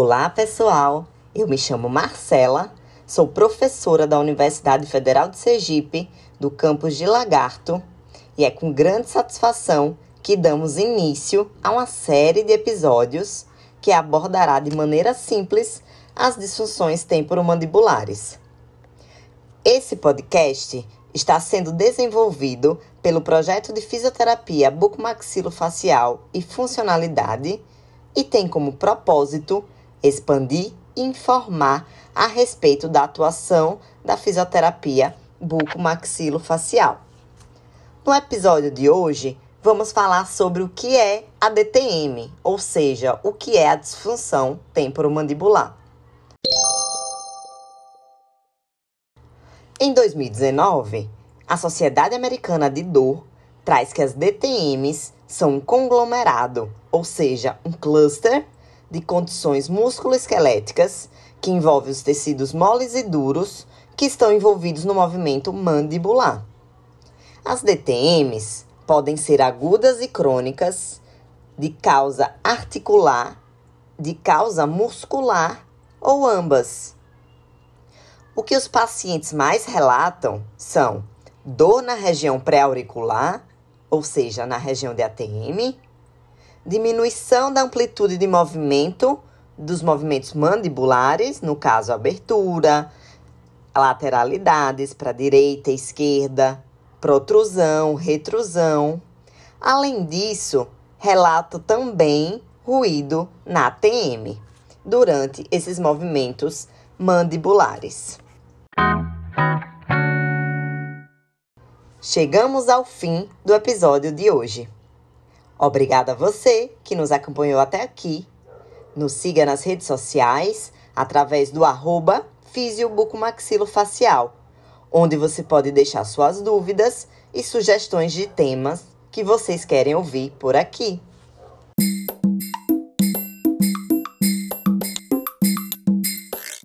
Olá, pessoal! Eu me chamo Marcela, sou professora da Universidade Federal de Sergipe, do campus de Lagarto, e é com grande satisfação que damos início a uma série de episódios que abordará de maneira simples as disfunções temporomandibulares. Esse podcast está sendo desenvolvido pelo projeto de fisioterapia bucomaxilofacial e funcionalidade e tem como propósito expandir e informar a respeito da atuação da fisioterapia bucomaxilofacial. No episódio de hoje, vamos falar sobre o que é a DTM, ou seja, o que é a disfunção temporomandibular. Em 2019, a Sociedade Americana de Dor traz que as DTMs são um conglomerado, ou seja, um cluster de condições musculoesqueléticas que envolve os tecidos moles e duros que estão envolvidos no movimento mandibular. As DTMs podem ser agudas e crônicas, de causa articular, de causa muscular ou ambas. O que os pacientes mais relatam são dor na região pré-auricular, ou seja, na região de ATM, diminuição da amplitude de movimento dos movimentos mandibulares, no caso, abertura, lateralidades para direita e esquerda, protrusão, retrusão. Além disso, relato também ruído na ATM durante esses movimentos mandibulares. Chegamos ao fim do episódio de hoje. Obrigada a você que nos acompanhou até aqui. Nos siga nas redes sociais através do arroba fisiobucomaxilofacial, onde você pode deixar suas dúvidas e sugestões de temas que vocês querem ouvir por aqui.